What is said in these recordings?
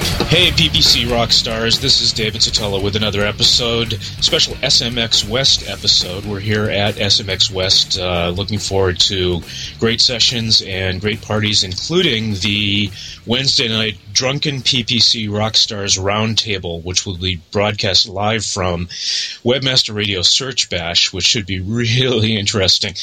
Hey, PPC rock stars! This is David Szetela with another episode, special SMX West episode. We're here at SMX West, uh, looking forward to great sessions and great parties, including the Wednesday night Drunken PPC Rockstars Roundtable, which will be broadcast live from Webmaster Radio Search Bash, which should be really interesting.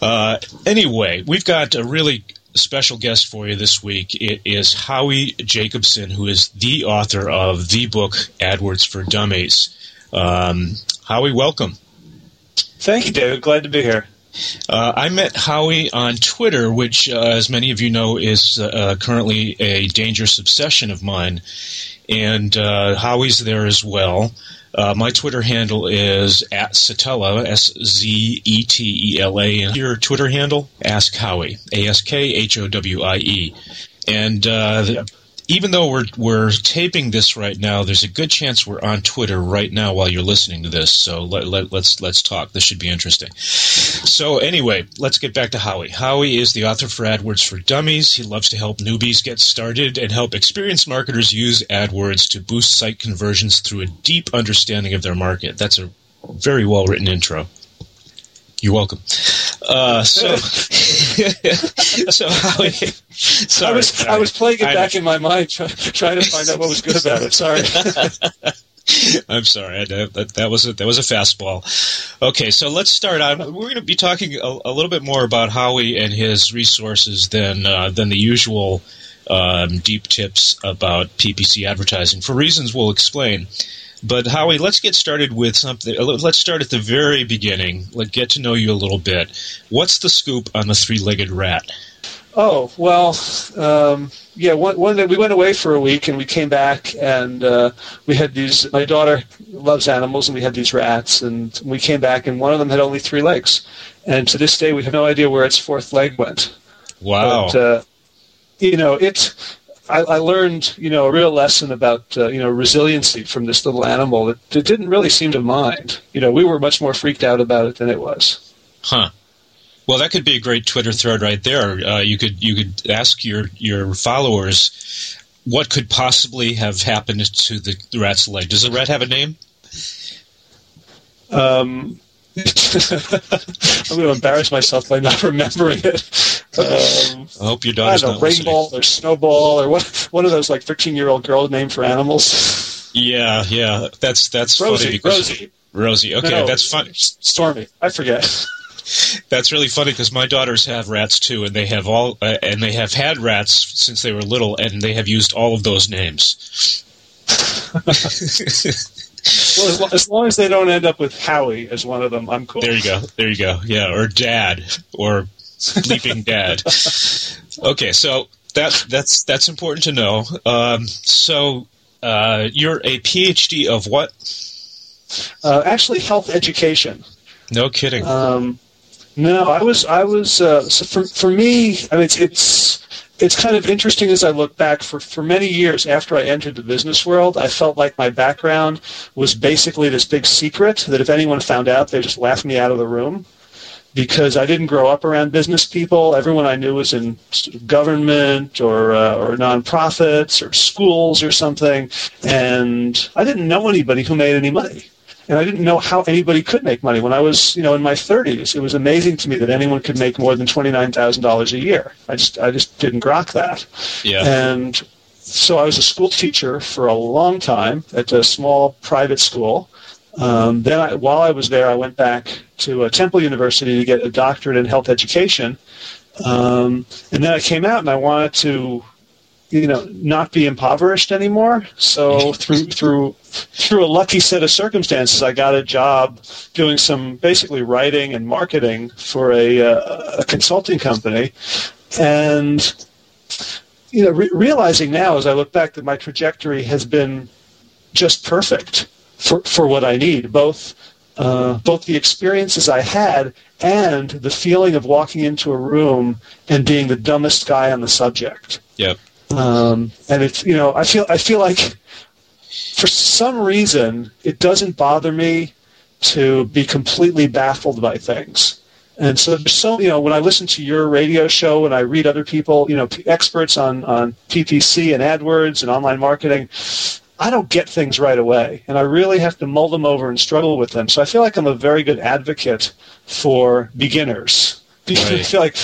Uh, anyway, we've got a really special guest for you this week. It is Howie Jacobson, who is the author of the book AdWords for Dummies. Um, Howie, welcome. Thank you, David. Glad to be here. Uh, I met Howie on Twitter, which, uh, as many of you know, is uh, currently a dangerous obsession of mine. And uh, Howie's there as well. Uh, my Twitter handle is at Szetela, S Z E T E L A. Your Twitter handle? Ask Howie, A S K H O W I E. And uh, even though we're we're taping this right now, there's a good chance we're on Twitter right now while you're listening to this. So let, let, let's let's talk. This should be interesting. So anyway, let's get back to Howie. Howie is the author for AdWords for Dummies. He loves to help newbies get started and help experienced marketers use AdWords to boost site conversions through a deep understanding of their market. That's a very well written intro. You're welcome. Uh, so, so Howie, sorry, I was sorry. I was playing it I- back in my mind, try, trying to find out what was good about it. Sorry. I'm sorry. I- That, that was a, that was a fastball. Okay, so let's start out. We're going to be talking a, a little bit more about Howie and his resources than uh, than the usual um, deep tips about PPC advertising for reasons we'll explain. But Howie, let's get started with something. uh, Let's start at the very beginning. Let's get to know you a little bit. What's the scoop on the three-legged rat? Oh well, um, yeah. One, one day we went away for a week and we came back and uh, we had these. My daughter loves animals and we had these rats and we came back and one of them had only three legs, and to this day we have no idea where its fourth leg went. Wow. But, uh, you know, it. I, I learned, you know, a real lesson about, uh, you know, resiliency from this little animal that it didn't really seem to mind. You know, we were much more freaked out about it than it was. Huh. Well, that could be a great Twitter thread right there. Uh, you could you could ask your your followers what could possibly have happened to the, the rat's leg. Does the rat have a name? Um, I'm going to embarrass myself by not remembering it. Um, I hope your I daughter's don't know, not listening. Rainbow or Snowball or what, one of those like 13 year old girl name for animals. Yeah, yeah. That's that's funny Rosie, because Rosie. Rosie. Okay, No, that's fun. Stormy. I forget. That's really funny because my daughters have rats too, and they have all uh, and they have had rats since they were little, and they have used all of those names. Well, as, lo- as long as they don't end up with Howie as one of them, I'm cool. There you go. There you go. Yeah, or dad or sleeping dad. Okay, so that that's that's important to know. Um, so uh, you're a PhD of what? Uh, actually, health education. No kidding. Um, no, I was I was uh, so for for me. I mean, it's it's it's kind of interesting as I look back. For for many years after I entered the business world, I felt like my background was basically this big secret that if anyone found out, they just laughed me out of the room. Because I didn't grow up around business people, everyone I knew was in government or uh, or nonprofits or schools or something, and I didn't know anybody who made any money and I didn't know how anybody could make money. When I was, you know, in my 30s, it was amazing to me that anyone could make more than $29,000 a year. I just, I just didn't grok that. yeah. And so I was a school teacher for a long time at a small private school. Um, then, I, while I was there, I went back to uh, Temple University to get a doctorate in health education. Um, and then I came out and I wanted to, you know, not be impoverished anymore. So through through through a lucky set of circumstances, I got a job doing some basically writing and marketing for a, uh, a consulting company, and you know, re- realizing now as I look back that my trajectory has been just perfect for for what I need. Both uh, both the experiences I had and the feeling of walking into a room and being the dumbest guy on the subject. Yep. Um, and it's you know I feel I feel like for some reason it doesn't bother me to be completely baffled by things. And so so you know when I listen to your radio show and I read other people you know experts on on PPC and AdWords and online marketing, I don't get things right away, and I really have to mull them over and struggle with them. So I feel like I'm a very good advocate for beginners. Right. I feel like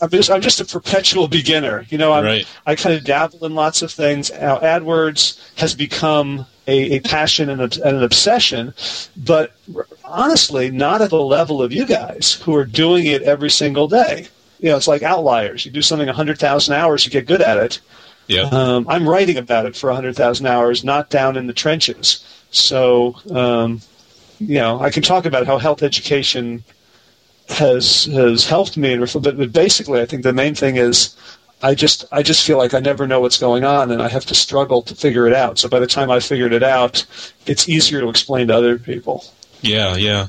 I'm just, I'm just a perpetual beginner. You know, I'm, right. I kind of dabble in lots of things. Now, AdWords has become a, a passion and, a, and an obsession, but honestly, not at the level of you guys who are doing it every single day. You know, it's like outliers. You do something 100,000 hours, you get good at it. Yeah. Um, I'm writing about it for 100,000 hours, not down in the trenches. So, um, you know, I can talk about how health education has has helped me, but, basically, I think the main thing is I just I just feel like I never know what's going on, and I have to struggle to figure it out. So by the time I figured it out, it's easier to explain to other people. Yeah, yeah,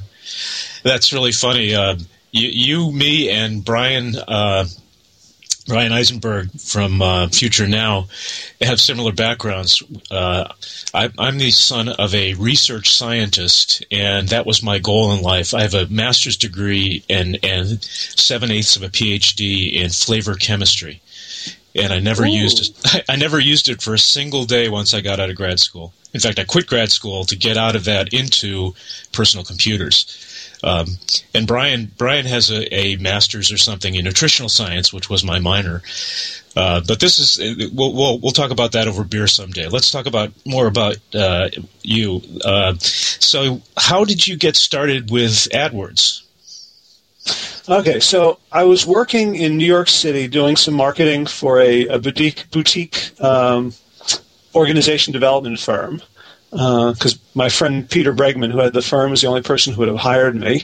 that's really funny. Uh, you, you, me, and Brian. Uh, Bryan Eisenberg from uh, Future Now have similar backgrounds. Uh, I, am the son of a research scientist, and that was my goal in life. I have a master's degree and, and seven eighths of a PhD in flavor chemistry and I never Ooh. used it. I never used it for a single day once I got out of grad school. In fact, I quit grad school to get out of that into personal computers. Um, and Brian Brian has a, a, master's or something in nutritional science, which was my minor. Uh, but this is we'll, we'll, we'll talk about that over beer someday. Let's talk about more about uh, you. Uh, so, how did you get started with AdWords? Okay, so I was working in New York City doing some marketing for a, a boutique boutique um, organization development firm because uh, my friend Peter Bregman, who had the firm, was the only person who would have hired me.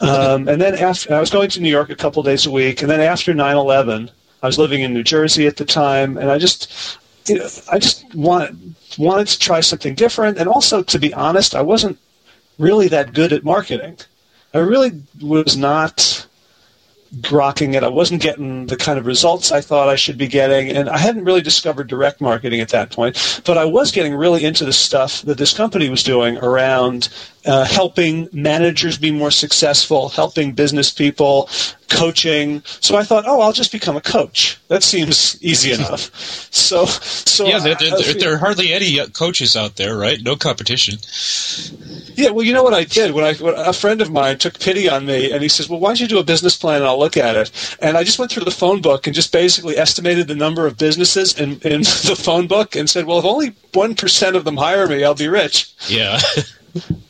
Um, and then after I was going to New York a couple days a week, and then after 9/11, I was living in New Jersey at the time, and I just, you know, I just wanted wanted to try something different, and also, to be honest, I wasn't really that good at marketing. I really was not grokking it. I wasn't getting the kind of results I thought I should be getting, and I hadn't really discovered direct marketing at that point. But I was getting really into the stuff that this company was doing around uh, helping managers be more successful, helping business people, coaching. So I thought, oh, I'll just become a coach. That seems easy enough. So, so yeah, there, there, there, are hardly any uh, coaches out there, right? No competition. Yeah, well, you know what I did when I when a friend of mine took pity on me, and he says, "Well, why don't you do a business plan and I'll look at it?" And I just went through the phone book and just basically estimated the number of businesses in in the phone book and said, "Well, if only one percent of them hire me, I'll be rich." Yeah.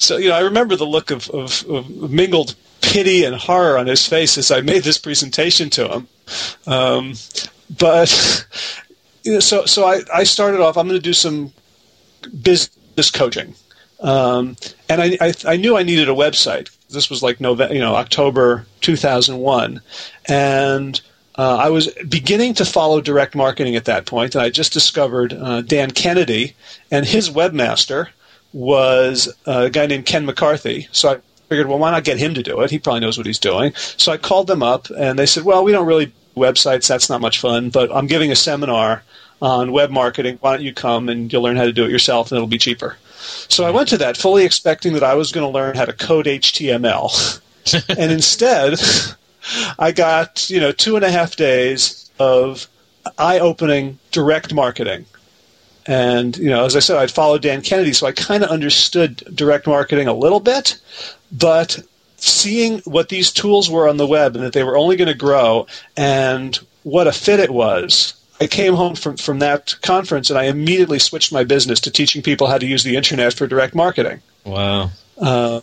so you know, I remember the look of, of, of mingled pity and horror on his face as I made this presentation to him. Um, but you know, so so I, I started off. I'm going to do some business coaching, um, and I, I, I knew I needed a website. This was like November, you know, October 2001, and uh, I was beginning to follow direct marketing at that point. and I just discovered uh, Dan Kennedy and his webmaster was a guy named Ken McCarthy. So I figured, well, why not get him to do it? He probably knows what he's doing. So I called them up, and they said, well, we don't really websites. That's not much fun, but I'm giving a seminar on web marketing. Why don't you come and you'll learn how to do it yourself, and it'll be cheaper. So I went to that fully expecting that I was going to learn how to code HTML, and instead, I got you know two and a half days of eye-opening direct marketing and you know, as I said, I'd followed Dan Kennedy, so I kind of understood direct marketing a little bit. But seeing what these tools were on the web and that they were only going to grow, and what a fit it was, I came home from, from that conference and I immediately switched my business to teaching people how to use the internet for direct marketing. Wow. Uh,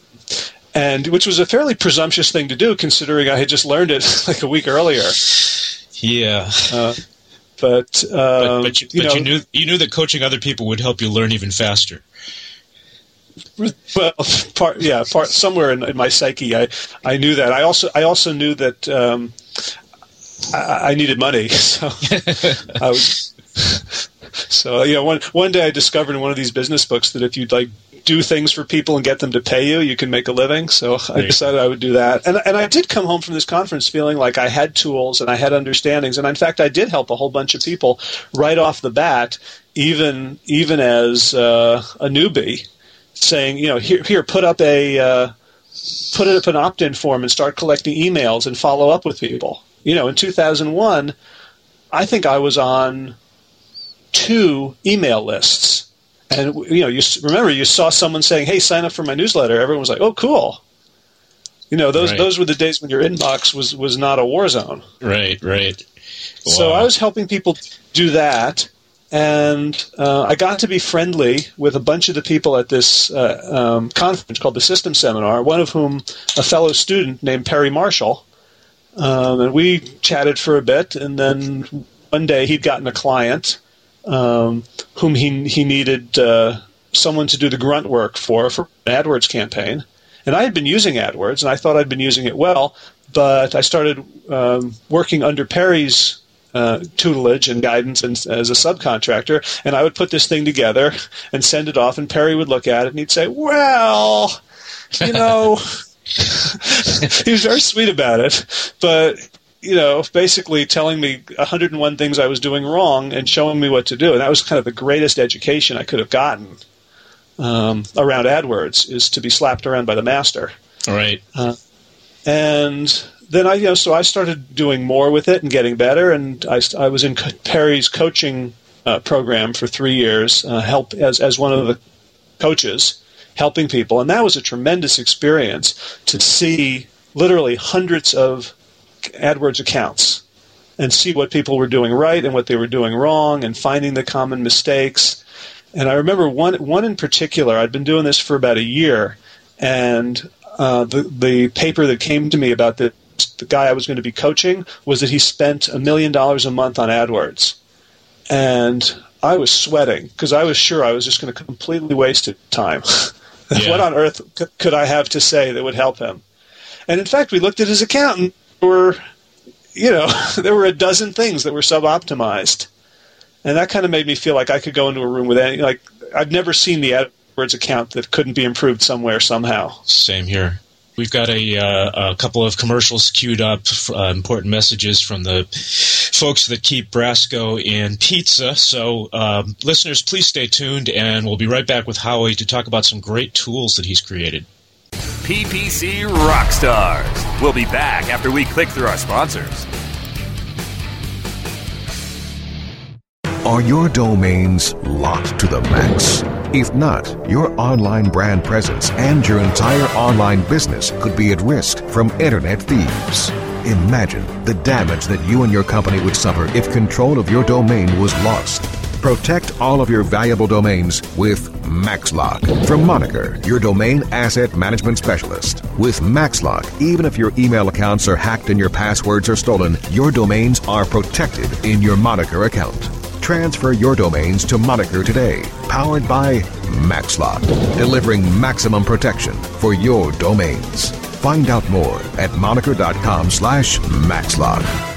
and which was a fairly presumptuous thing to do considering I had just learned it like a week earlier. Yeah. Uh, but, um, but, but, you, you, but know, you, knew you knew that coaching other people would help you learn even faster. Well, part yeah, part somewhere in, in, my psyche, I I knew that. I also I also knew that um, I, I, needed money, so I was so you know, one one day I discovered in one of these business books that if you'd like do things for people and get them to pay you, you can make a living. So I decided I would do that. And, and I did come home from this conference feeling like I had tools and I had understandings. And in fact, I did help a whole bunch of people right off the bat, even even as uh, a newbie, saying, you know, here, here, put up a uh, put up an opt-in form and start collecting emails and follow up with people. You know, in 2001, I think I was on two email lists and you know, you remember you saw someone saying, "Hey, sign up for my newsletter." Everyone was like, "Oh, cool." You know, those right. those were the days when your inbox was was not a war zone. Right, right. Wow. So I was helping people do that, and uh, I got to be friendly with a bunch of the people at this uh, um, conference called the System Seminar. One of whom, a fellow student named Perry Marshall, um, and we chatted for a bit, and then one day he'd gotten a client um, whom he he needed uh, someone to do the grunt work for for an AdWords campaign. And I had been using AdWords, and I thought I'd been using it well, but I started um, working under Perry's uh, tutelage and guidance and, as a subcontractor, and I would put this thing together and send it off, and Perry would look at it and he'd say, "Well, you know." he was very sweet about it, but you know, basically telling me 101 things I was doing wrong and showing me what to do. And that was kind of the greatest education I could have gotten um, around AdWords is to be slapped around by the master. All right. Uh, and then I, you know, so I started doing more with it and getting better. And I, I was in Perry's coaching uh, program for three years, uh, help as as one of the coaches, helping people, and that was a tremendous experience to see literally hundreds of AdWords accounts and see what people were doing right and what they were doing wrong and finding the common mistakes. And I remember one one in particular. I'd been doing this for about a year, and uh, the the paper that came to me about the the guy I was going to be coaching was that he spent a million dollars a month on AdWords, and I was sweating because I was sure I was just going to completely waste time. Yeah. what on earth could I have to say that would help him? And in fact, we looked at his account and were, you know, there were a dozen things that were sub-optimized, and that kind of made me feel like I could go into a room with any like I've never seen the AdWords account that couldn't be improved somewhere somehow. Same here. We've got a, uh, a couple of commercials queued up, uh, important messages from the folks that keep Brasco in pizza. So, um, listeners, please stay tuned, and we'll be right back with Howie to talk about some great tools that he's created. PPC Rockstars. We'll be back after we click through our sponsors. Are your domains locked to the max? If not, your online brand presence and your entire online business could be at risk from internet thieves. Imagine the damage that you and your company would suffer if control of your domain was lost. Protect all of your valuable domains with MaxLock from Moniker, your domain asset management specialist. With MaxLock, even if your email accounts are hacked and your passwords are stolen, your domains are protected in your Moniker account. Transfer your domains to Moniker today, powered by MaxLock, delivering maximum protection for your domains. Find out more at moniker.com slash maxlock.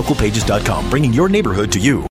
localpages.com, bringing your neighborhood to you.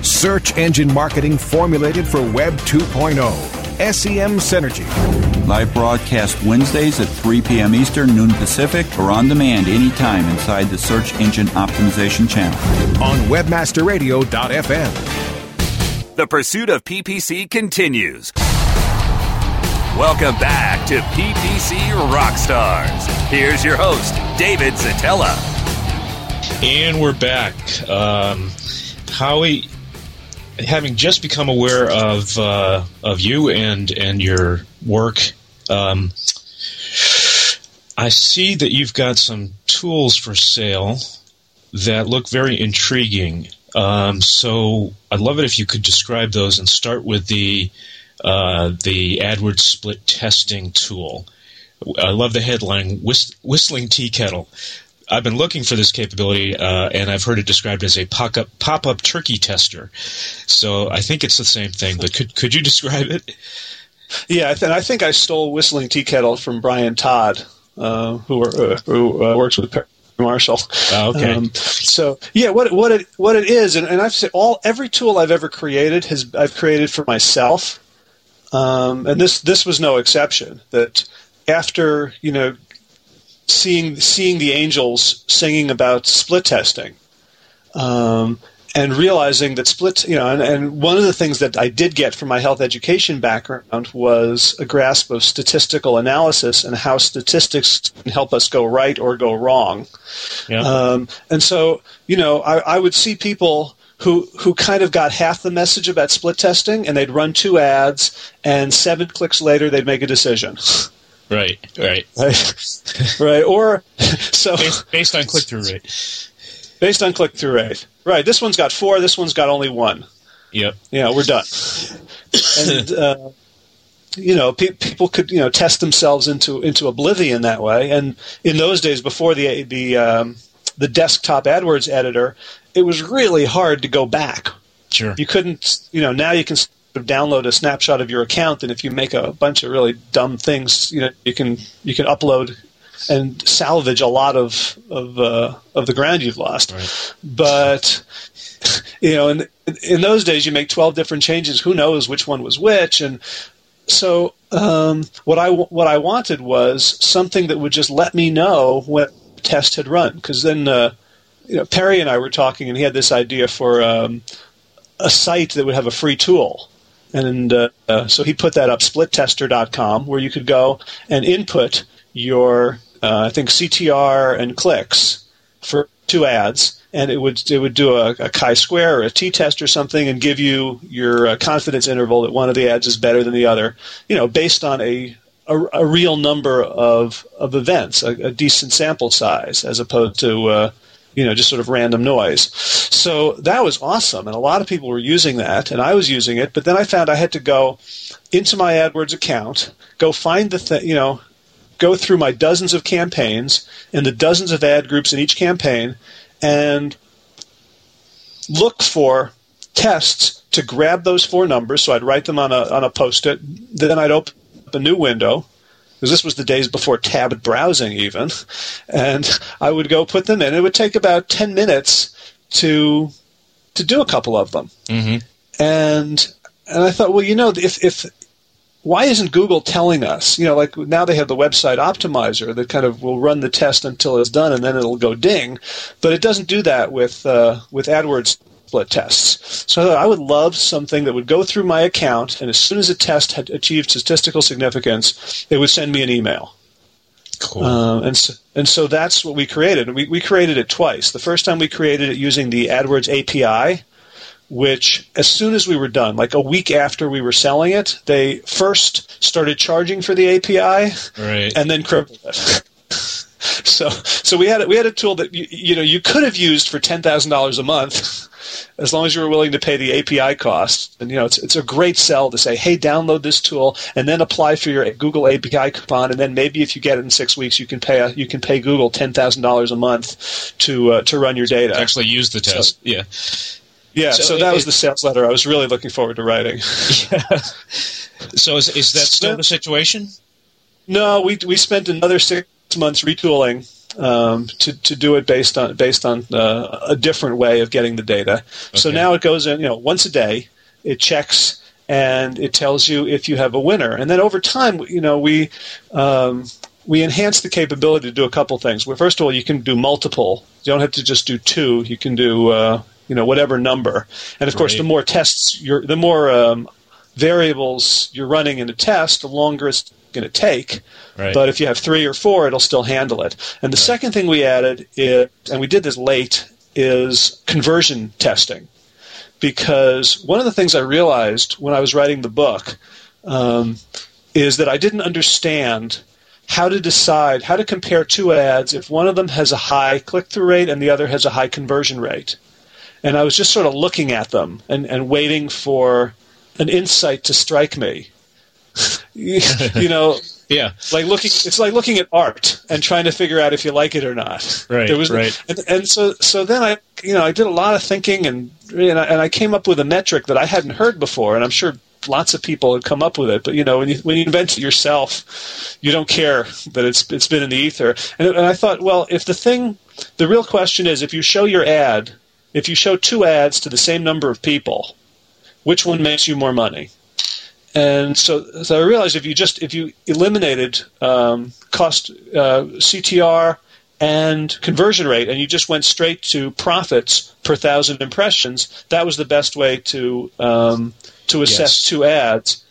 Search engine marketing formulated for Web 2.0. SEM Synergy. Live broadcast Wednesdays at 3 p.m. Eastern, noon Pacific, or on demand anytime inside the Search Engine Optimization channel. On WebmasterRadio.fm. The pursuit of PPC continues. Welcome back to PPC Rockstars. Here's your host, David Szetela. And we're back. Um, Howie, having just become aware of uh, of you and and your work, um, I see that you've got some tools for sale that look very intriguing. Um, so I'd love it if you could describe those and start with the uh, the AdWords split testing tool. I love the headline Whist- Whistling Tea Kettle. I've been looking for this capability, uh, and I've heard it described as a pop-up, pop-up turkey tester. So I think it's the same thing, but could could you describe it? Yeah, I, th- I think I stole Whistling Tea Kettle from Brian Todd, uh, who, uh, who uh, works with Perry Marshall. Oh, okay. Um, so yeah, what what it what it is, and, and I've said all every tool I've ever created has I've created for myself, um, and this this was no exception. That after you know seeing seeing the angels singing about split testing, um, and realizing that split, you know, and, and, one of the things that I did get from my health education background was a grasp of statistical analysis and how statistics can help us go right or go wrong. Yeah. Um, and so, you know, I, I would see people who who kind of got half the message about split testing, and they'd run two ads, and seven clicks later they'd make a decision. Right, right, right, right. Or so based, based on click through rate. Based on click through rate, right? This one's got four. This one's got only one. Yep. Yeah, we're done. and uh, you know, pe- people could you know test themselves into into oblivion that way. And in those days, before the the um, the desktop AdWords editor, it was really hard to go back. Sure. You couldn't. You know, now you can download a snapshot of your account, and if you make a bunch of really dumb things, you know, you can you can upload and salvage a lot of of uh, of the ground you've lost. Right. But you know, in in those days, you make twelve different changes. Who knows which one was which? And so, um, what I what I wanted was something that would just let me know when the test had run. Because then, uh, you know, Perry and I were talking, and he had this idea for um, a site that would have a free tool. And uh, uh, so he put that up, splittester.com, where you could go and input your, uh, I think, CTR and clicks for two ads, and it would it would do a, a chi-square or a t-test or something, and give you your uh, confidence interval that one of the ads is better than the other, you know, based on a a, a real number of of events, a, a, decent sample size, as opposed to uh, you know, just sort of random noise. So that was awesome, and a lot of people were using that, and I was using it. But then I found I had to go into my AdWords account, go find the thing, you know, go through my dozens of campaigns and the dozens of ad groups in each campaign, and look for tests to grab those four numbers. So I'd write them on a on a post-it. Then I'd open a new window because this was the days before tabbed browsing even and i would go put them in. It would take about 10 minutes to to do a couple of them. Mm-hmm. and and i thought well you know if if why isn't google telling us? You know like now they have the website optimizer that kind of will run the test until it's done and then it'll go ding. But it doesn't do that with uh, with adwords split tests. So I would love something that would go through my account, and as soon as a test had achieved statistical significance, it would send me an email. Cool. Uh, and so, and so that's what we created. We we created it twice. The first time we created it using the AdWords API, which as soon as we were done, like a week after we were selling it, they first started charging for the API, right. and then crippled it. so so we had we had a tool that you, you know you could have used for ten thousand dollars a month as long as you were willing to pay the API cost. And you know, it's it's a great sell to say, hey, download this tool and then apply for your Google API coupon, and then maybe if you get it in six weeks, you can pay a, you can pay Google ten thousand dollars a month to uh, to run your data. Actually, use the test. So, yeah. Yeah, so, so that it, was the sales letter I was really looking forward to writing. Yeah. So is, is that still the situation? No, we we spent another six months retooling um, to to do it based on based on uh, a different way of getting the data. Okay. So now it goes in, you know, once a day. It checks and it tells you if you have a winner. And then over time, you know, we um, we enhance the capability to do a couple things. Well, first of all, you can do multiple. You don't have to just do two. You can do uh, you know whatever number. And of course, Right. the more tests, you're, the more um, variables you're running in a test, the longer it's going to take. Right. But if you have three or four, it'll still handle it. And the second thing we added is, and we did this late, is conversion testing. Because one of the things I realized when I was writing the book um, is that I didn't understand how to decide how to compare two ads if one of them has a high click through rate and the other has a high conversion rate. And I was just sort of looking at them and, and waiting for an insight to strike me. you, know, Yeah. like looking it's like looking at art and trying to figure out if you like it or not Right, there was right. and, and so so then i you know i did a lot of thinking and and I, and I came up with a metric that i hadn't heard before and i'm sure lots of people had come up with it but you know when you when you invent it yourself you don't care that it's it's been in the ether and, and i thought well if the thing the real question is if you show your ad if you show two ads to the same number of people which one makes you more money and so, so I realized if you just if you eliminated um, cost uh, CTR and conversion rate, and you just went straight to profits per thousand impressions, that was the best way to um, to assess Yes. two ads,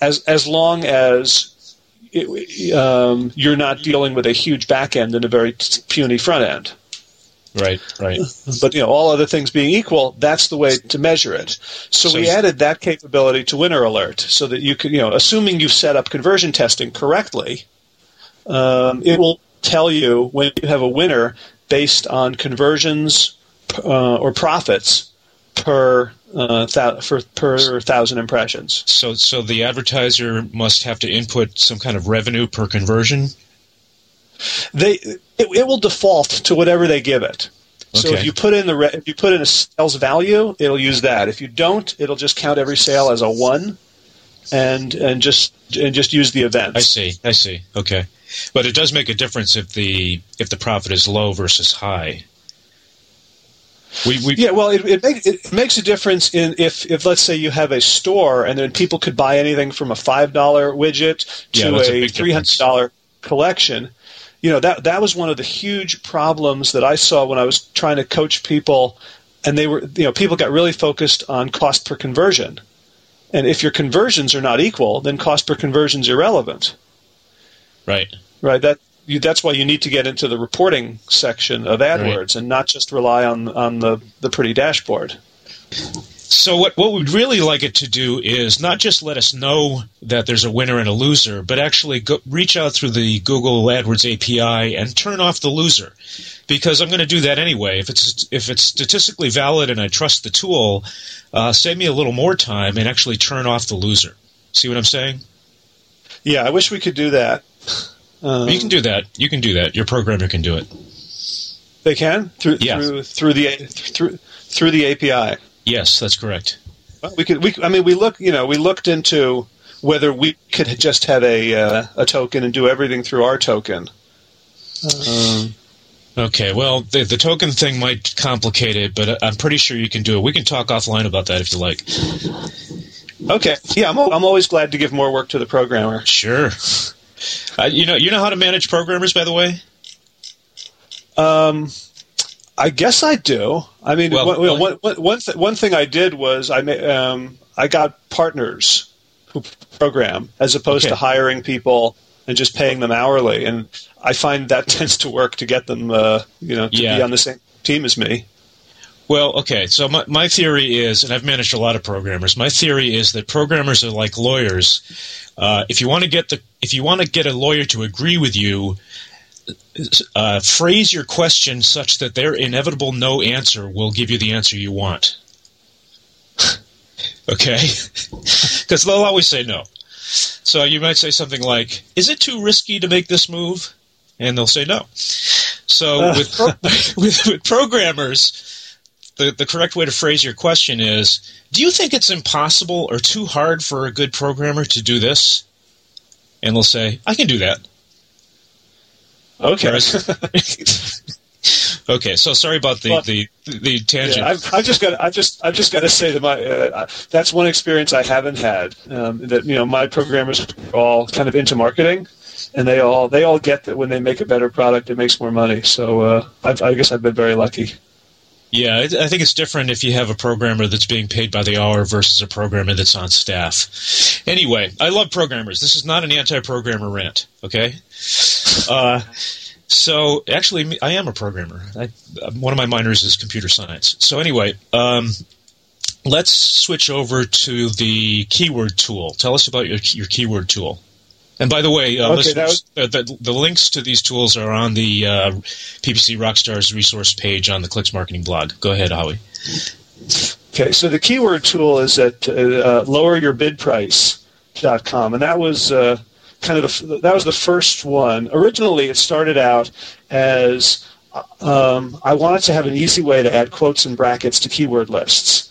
as as long as it, um, you're not dealing with a huge back end and a very puny front end. Right. Right. But you know, all other things being equal, that's the way to measure it. So, So we added that capability to Winner Alert, so that you can, you know, assuming you've set up conversion testing correctly, um, it will tell you when you have a winner based on conversions uh, or profits per uh, thou- for, per thousand impressions. So, so the advertiser must have to input some kind of revenue per conversion. They it, it will default to whatever they give it. So Okay. if you put in the re- if you put in a sales value, it'll use that. If you don't, it'll just count every sale as a one, and and just and just use the event. I see. I see. Okay, but it does make a difference if the if the profit is low versus high. We, we Yeah, well, it, it, make, it makes a difference in if, if let's say you have a store and then people could buy anything from a five dollar widget to that's a a three hundred dollar collection. You know that that was one of the huge problems that I saw when I was trying to coach people, and they were you know people got really focused on cost per conversion, and if your conversions are not equal, then cost per conversion is irrelevant, right. right? That you, that's why you need to get into the reporting section of AdWords and not just rely on on the the pretty dashboard. So what what we'd really like it to do is not just let us know that there's a winner and a loser, but actually go, reach out through the Google AdWords API and turn off the loser, because I'm going to do that anyway. If it's if it's statistically valid and I trust the tool, uh, save me a little more time and actually turn off the loser. See what I'm saying? Yeah, I wish we could do that. Um, you can do that. You can do that. Your programmer can do it. They can through Yeah. through through the through through the API. Yes, that's correct. Well, We could. We, I mean, we look. You know, we looked into whether we could just have a uh, a token and do everything through our token. Um, Okay, well, the, the token thing might complicate it, but I'm pretty sure you can do it. We can talk offline about that if you like. okay. Yeah, I'm. I'm always glad to give more work to the programmer. Sure. Uh, you know, you know how to manage programmers, by the way. Um, I guess I do. I mean, Well, one, well- one, one, one, th- one thing I did was I ma- um, I got partners who program as opposed Okay. to hiring people and just paying them hourly, and I find that tends to work to get them, uh, you know, to Yeah. be on the same team as me. Well, okay. So my, my theory is, and I've managed a lot of programmers. My theory is that programmers are like lawyers. Uh, if you want to get the if you want to get a lawyer to agree with you, uh, phrase your question such that their inevitable no answer will give you the answer you want. okay, because they'll always say no. So you might say something like, "Is it too risky to make this move?" And they'll say no. So with, pro- with with programmers, the the correct way to phrase your question is: Do you think it's impossible or too hard for a good programmer to do this? And they'll say, "I can do that." Okay. Okay, so sorry about the But- the, the tangent. Yeah, I've, I've just got. I've just. I've just got to say that my. Uh, that's one experience I haven't had. Um, that you know, my programmers are all kind of into marketing, and they all they all get that when they make a better product, it makes more money. So uh, I've, I guess I've been very lucky. Yeah, I, think it's different if you have a programmer that's being paid by the hour versus a programmer that's on staff. Anyway, I love programmers. This is not an anti-programmer rant. Okay. Uh, so actually, I am a programmer. I, one of my minors is computer science. So anyway, um, let's switch over to the keyword tool. Tell us about your your keyword tool. And by the way, uh, Okay, listeners, uh, the, the links to these tools are on the uh, PPC Rockstars resource page on the Clix Marketing blog. Go ahead, Howie. Okay, so the keyword tool is at uh, loweryourbidprice.com, and that was uh, kind of the, that was the first one. Originally, it started out as um, I wanted to have an easy way to add quotes and brackets to keyword lists.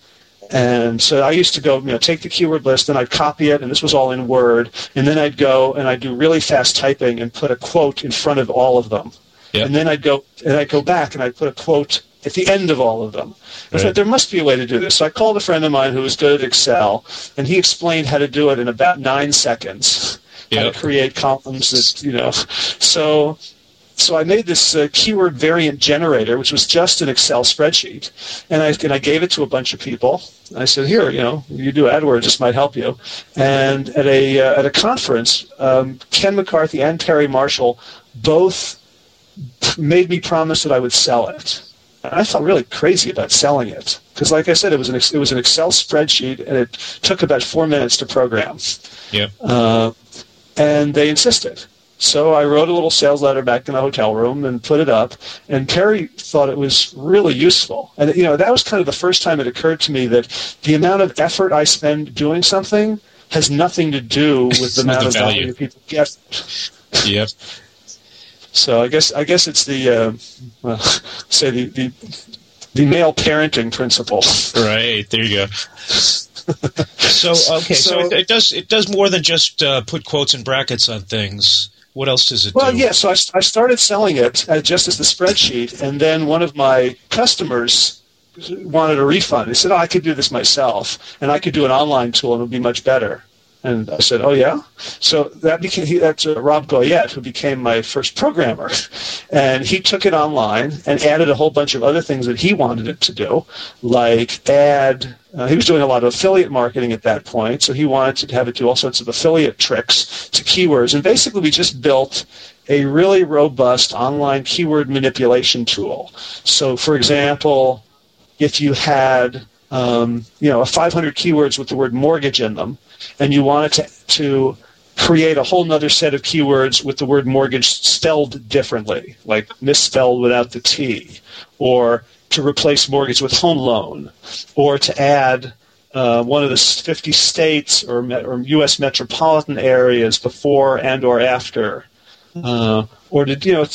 And so I used to go, you know, take the keyword list, then I'd copy it, and this was all in Word, and then I'd go and I'd do really fast typing and put a quote in front of all of them. Yep. And then I'd go and I'd go back and I'd put a quote at the end of all of them. I Right. thought there must be a way to do this. So I called a friend of mine who was good at Excel, and he explained how to do it in about nine seconds. How to create columns that you know. So so I made this uh, keyword variant generator, which was just an Excel spreadsheet, and I and I gave it to a bunch of people. I said, "Here, you know, you do AdWords, this might help you." And at a uh, at a conference, um, Ken McCarthy and Perry Marshall both made me promise that I would sell it. And I felt really crazy about selling it because, like I said, it was an it was an Excel spreadsheet, and it took about four minutes to program. Yep. Uh, and they insisted. So I wrote a little sales letter back in my hotel room and put it up. And Perry thought it was really useful. And you know that was kind of the first time it occurred to me that the amount of effort I spend doing something has nothing to do with the amount the of value. value. people get. Yep. So I guess I guess it's the uh, well, say the, the the male parenting principle. Right. There you go. So okay, so, So- it, it does it does more than just uh, put quotes and brackets on things. What else does it do? Well, do? yeah. So I, I started selling it uh, just as the spreadsheet, and then one of my customers wanted a refund. He said, "Oh, I could do this myself, and I could do an online tool, and it would be much better." And I said, "Oh yeah." So that became he, that's uh, Rob Goyette, who became my first programmer, and he took it online and added a whole bunch of other things that he wanted it to do, like add. Uh, he was doing a lot of affiliate marketing at that point, so he wanted to have it do all sorts of affiliate tricks to keywords. And basically, we just built a really robust online keyword manipulation tool. So, for example, if you had um, you know 500 keywords with the word mortgage in them, and you wanted to, to create a whole nother set of keywords with the word mortgage spelled differently, like misspelled without the T, or to replace mortgage with home loan, or to add uh, one of the 50 states or, or U.S. metropolitan areas before and or after uh, or to you know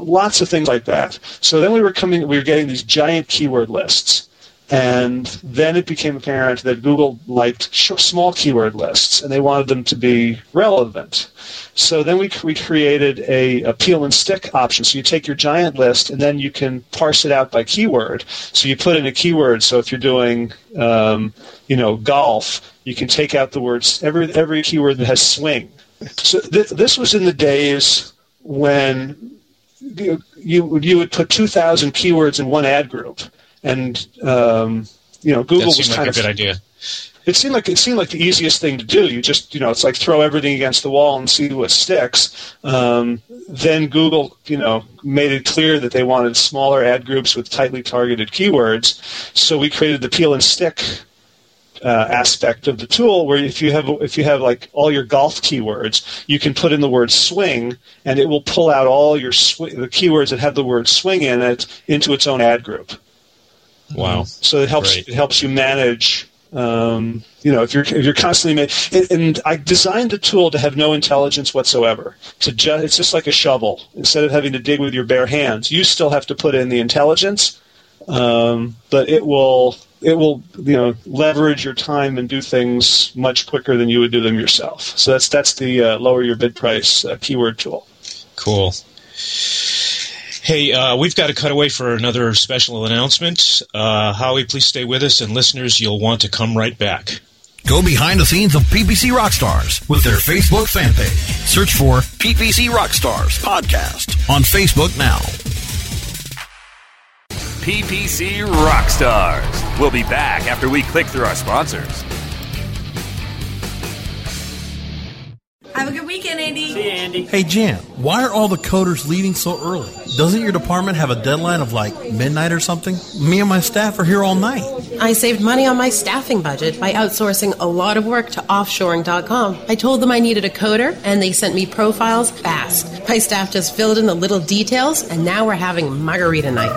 lots of things like that. So then we were coming, we were getting these giant keyword lists, and then it became apparent that Google liked sh- small keyword lists, and they wanted them to be relevant. So then we we created a, a peel and stick option. So you take your giant list, and then you can parse it out by keyword. So you put in a keyword. So if you're doing um, you know golf, you can take out the words every every keyword that has swing. So th- this was in the days when you you, you would put 2,000 keywords in one ad group, and um, you know Google was kind like a of good idea. it seemed like it seemed like the easiest thing to do. You just you know it's like throw everything against the wall and see what sticks. Um, then Google you know made it clear that they wanted smaller ad groups with tightly targeted keywords, so we created the peel and stick uh, aspect of the tool where if you have if you have like all your golf keywords, you can put in the word swing and it will pull out all your sw- the keywords that have the word swing in it into its own ad group. Wow. So it helps Great. it helps you manage. Um, you know, if you're if you're constantly ma- and, and I designed the tool to have no intelligence whatsoever. To ju- it's just like a shovel. Instead of having to dig with your bare hands, you still have to put in the intelligence, um, but it will it will you know leverage your time and do things much quicker than you would do them yourself. So that's that's the uh, lower your bid price uh, keyword tool. Cool. Hey, uh, we've got to cut away for another special announcement. Uh, Howie, please stay with us, and listeners, you'll want to come right back. Go behind the scenes of PPC Rockstars with their Facebook fan page. Search for PPC Rockstars Podcast on Facebook now. PPC Rockstars. We'll be back after we click through our sponsors. Have a good weekend, Andy. See you, Andy. Hey, Jan, why are all the coders leaving so early? Doesn't your department have a deadline of like midnight or something? Me and my staff are here all night. I saved money on my staffing budget by outsourcing a lot of work to offshoring.com. I told them I needed a coder, and they sent me profiles fast. My staff just filled in the little details, and now we're having margarita night.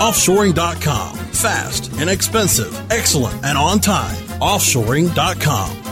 Offshoring.com. Fast, inexpensive, excellent, and on time. Offshoring.com.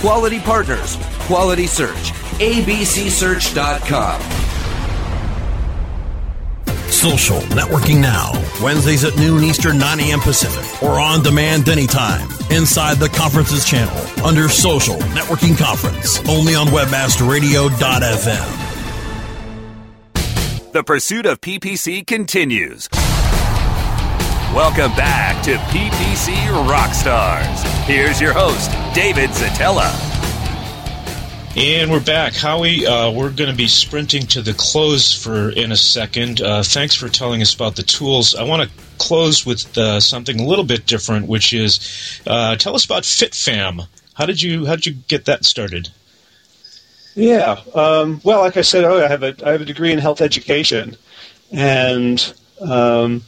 Quality partners, quality search. ABCSearch.com. Social Networking Now. Wednesdays at noon Eastern, 9 a.m. Pacific. Or on demand anytime. Inside the conferences channel. Under Social Networking Conference. Only on WebmasterRadio.fm. The pursuit of PPC continues. Welcome back to PPC Rockstars. Here's your host, David Szetela. And we're back. Howie, uh, we're going to be sprinting to the close for in a second. Uh, thanks for telling us about the tools. I want to close with uh, something a little bit different, which is uh, tell us about FitFam. How did you how did you get that started? Yeah, um, well, like I said, oh, I have a I have a degree in health education, and um,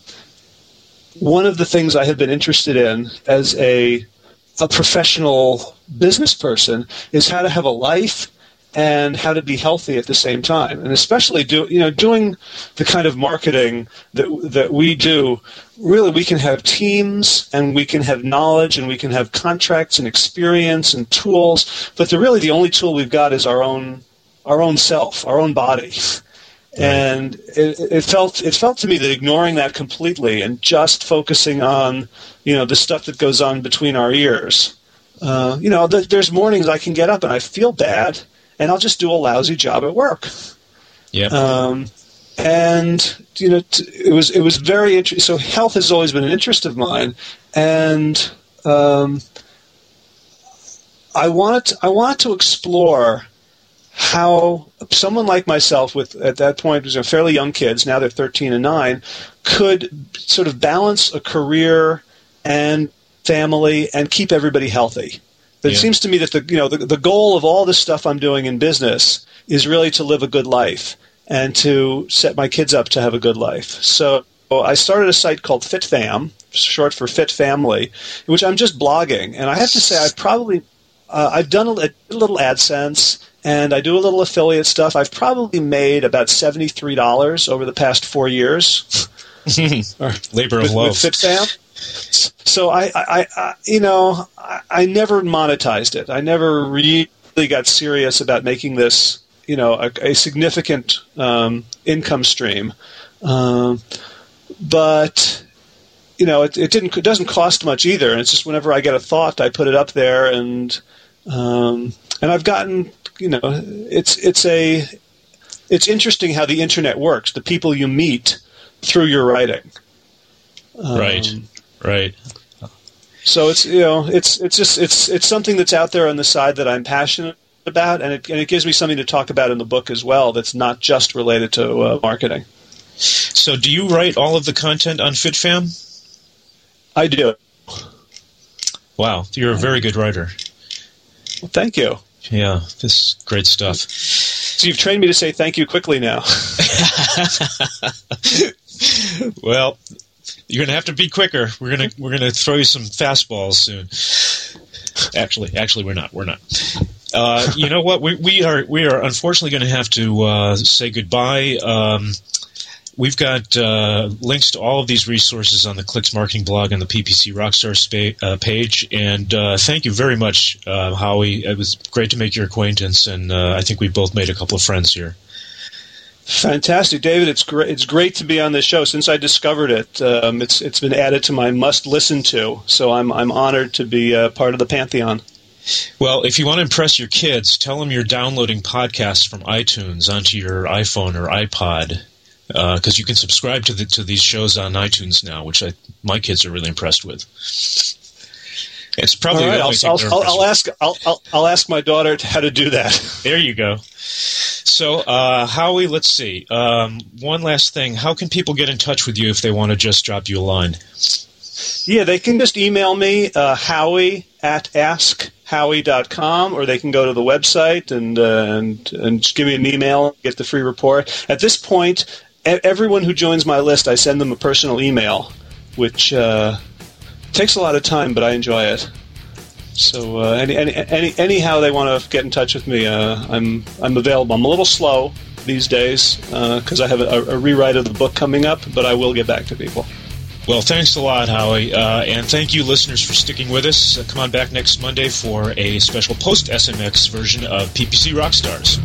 one of the things I have been interested in as a a professional business person is how to have a life and how to be healthy at the same time. And especially do you know doing the kind of marketing that that we do really we can have teams and we can have knowledge and we can have contracts and experience and tools but the really the only tool we've got is our own our own self our own body and it, it, felt it felt to me that ignoring that completely and just focusing on you know the stuff that goes on between our ears. Uh, you know, th- there's mornings I can get up and I feel bad, and I'll just do a lousy job at work. Yeah. Um, and you know, t- it was it was very interesting. So health has always been an interest of mine, and um, I wanted to, I wanted to explore how someone like myself with at that point was a fairly young kids now they're 13 and 9 could sort of balance a career and family and keep everybody healthy it yeah. seems to me that the you know the, the goal of all this stuff i'm doing in business is really to live a good life and to set my kids up to have a good life so I started a site called FitFam, short for Fit Family, which I'm just blogging. And I have to say, I've probably uh, I've done a, a little AdSense and I do a little affiliate stuff. I've probably made about seventy three dollars over the past four years. Labor of with, love. With FitFam. So I, I, I you know, I, I, never monetized it. I never really got serious about making this, you know, a, a significant um, income stream. Um, but you know, it, it, didn't. It doesn't cost much either. And it's just whenever I get a thought, I put it up there, and um, and I've gotten you know, it's it's a it's interesting how the internet works. The people you meet through your writing. Um, right. Right. So it's you know it's it's just it's it's something that's out there on the side that I'm passionate about, and it and it gives me something to talk about in the book as well. That's not just related to uh, marketing. So, do you write all of the content on FitFam? I do. Wow, you're a very good writer. Well, thank you. Yeah, this is great stuff. So you've trained me to say thank you quickly now. well, you're gonna have to be quicker. We're gonna we're gonna throw you some fastballs soon. Actually, actually, we're not. We're not. Uh, you know what? We, we are we are unfortunately going to have to uh, say goodbye. Um, we've got uh, links to all of these resources on the Clix Marketing blog and the PPC Rockstar spa- uh, page. And uh, thank you very much, uh, Howie. It was great to make your acquaintance, and I think we both made a couple of friends here. Fantastic, David. It's great. It's great to be on this show. Since I discovered it, um, it's it's been added to my must listen to. So I'm I'm honored to be part of the pantheon. Well, if you want to impress your kids, tell them you're downloading podcasts from iTunes onto your iPhone or iPod because uh, you can subscribe to the, to these shows on iTunes now, which I, my kids are really impressed with. It's probably right, I'll, I'll, I'll, I'll, ask I'll, I'll, ask my daughter how to do that. There you go. So, uh, Howie, let's see. Um, one last thing: How can people get in touch with you if they want to just drop you a line? Yeah, they can just email me uh, Howie at askhowie.com, or they can go to the website and uh, and and just give me an email, and get the free report. At this point, everyone who joins my list, I send them a personal email, which uh, takes a lot of time, but I enjoy it. So uh, any, any, any, anyhow they want to get in touch with me, uh, I'm I'm available. I'm a little slow these days because uh, I have a, a, rewrite of the book coming up, but I will get back to people. Well, thanks a lot, Howie, uh, and thank you, listeners, for sticking with us. Uh, come on back next Monday for a special post SMX version of PPC Rockstars.